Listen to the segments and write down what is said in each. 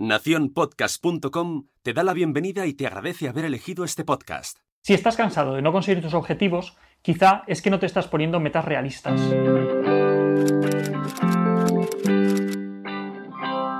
Naciónpodcast.com te da la bienvenida y te agradece haber elegido este podcast. Si estás cansado de no conseguir tus objetivos, quizá es que no te estás poniendo metas realistas.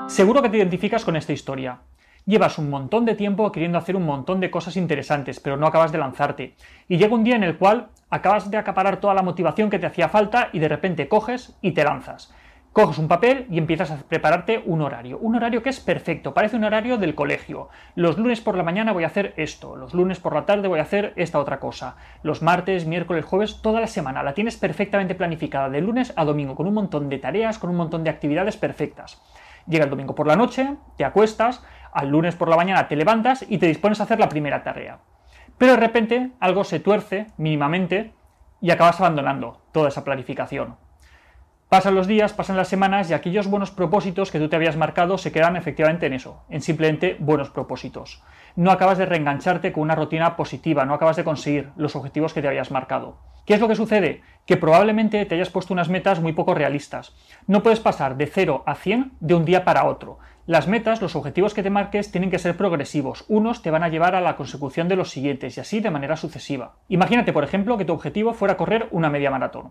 Seguro que te identificas con esta historia. Llevas un montón de tiempo queriendo hacer un montón de cosas interesantes, pero no acabas de lanzarte. Y llega un día en el cual acabas de acaparar toda la motivación que te hacía falta y de repente coges y te lanzas. Coges un papel y empiezas a prepararte un horario. Un horario que es perfecto, parece un horario del colegio. Los lunes por la mañana voy a hacer esto, los lunes por la tarde voy a hacer esta otra cosa. Los martes, miércoles, jueves, toda la semana la tienes perfectamente planificada de lunes a domingo, con un montón de tareas, con un montón de actividades perfectas. Llega el domingo por la noche, te acuestas, al lunes por la mañana te levantas y te dispones a hacer la primera tarea. Pero de repente algo se tuerce mínimamente y acabas abandonando toda esa planificación. Pasan los días, pasan las semanas y aquellos buenos propósitos que tú te habías marcado se quedan efectivamente en eso, en simplemente buenos propósitos. No acabas de reengancharte con una rutina positiva, no acabas de conseguir los objetivos que te habías marcado. ¿Qué es lo que sucede? Que probablemente te hayas puesto unas metas muy poco realistas. No puedes pasar de 0 a 100 de un día para otro. Las metas, los objetivos que te marques tienen que ser progresivos. Unos te van a llevar a la consecución de los siguientes y así de manera sucesiva. Imagínate, por ejemplo, que tu objetivo fuera correr una media maratón.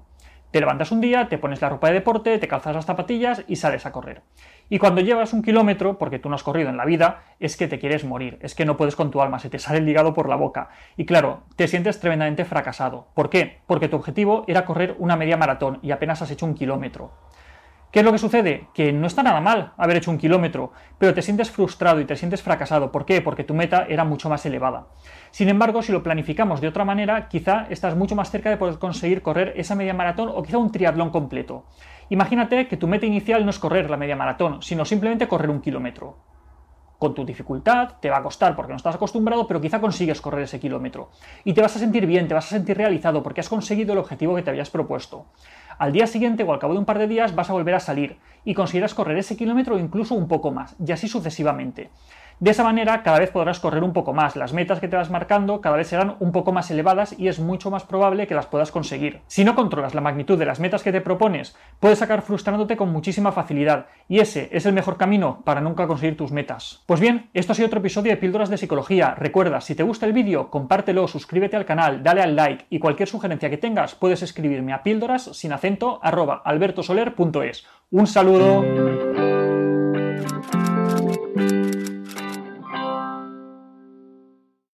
Te levantas un día, te pones la ropa de deporte, te calzas las zapatillas y sales a correr. Y cuando llevas un kilómetro, porque tú no has corrido en la vida, es que te quieres morir, es que no puedes con tu alma, se te sale el hígado por la boca. Y claro, te sientes tremendamente fracasado. ¿Por qué? Porque tu objetivo era correr una media maratón y apenas has hecho un kilómetro. ¿Qué es lo que sucede? Que no está nada mal haber hecho un kilómetro, pero te sientes frustrado y te sientes fracasado. ¿Por qué? Porque tu meta era mucho más elevada. Sin embargo, si lo planificamos de otra manera, quizá estás mucho más cerca de poder conseguir correr esa media maratón o quizá un triatlón completo. Imagínate que tu meta inicial no es correr la media maratón, sino simplemente correr un kilómetro. Con tu dificultad, te va a costar porque no estás acostumbrado, pero quizá consigues correr ese kilómetro. Y te vas a sentir bien, te vas a sentir realizado porque has conseguido el objetivo que te habías propuesto. Al día siguiente o al cabo de un par de días vas a volver a salir y consideras correr ese kilómetro o incluso un poco más, y así sucesivamente. De esa manera cada vez podrás correr un poco más, las metas que te vas marcando cada vez serán un poco más elevadas y es mucho más probable que las puedas conseguir. Si no controlas la magnitud de las metas que te propones, puedes sacar frustrándote con muchísima facilidad y ese es el mejor camino para nunca conseguir tus metas. Pues bien, esto ha sido otro episodio de Píldoras de Psicología. Recuerda, si te gusta el vídeo, compártelo, suscríbete al canal, dale al like y cualquier sugerencia que tengas puedes escribirme a píldoras sin acento arroba albertosoler.es. Un saludo.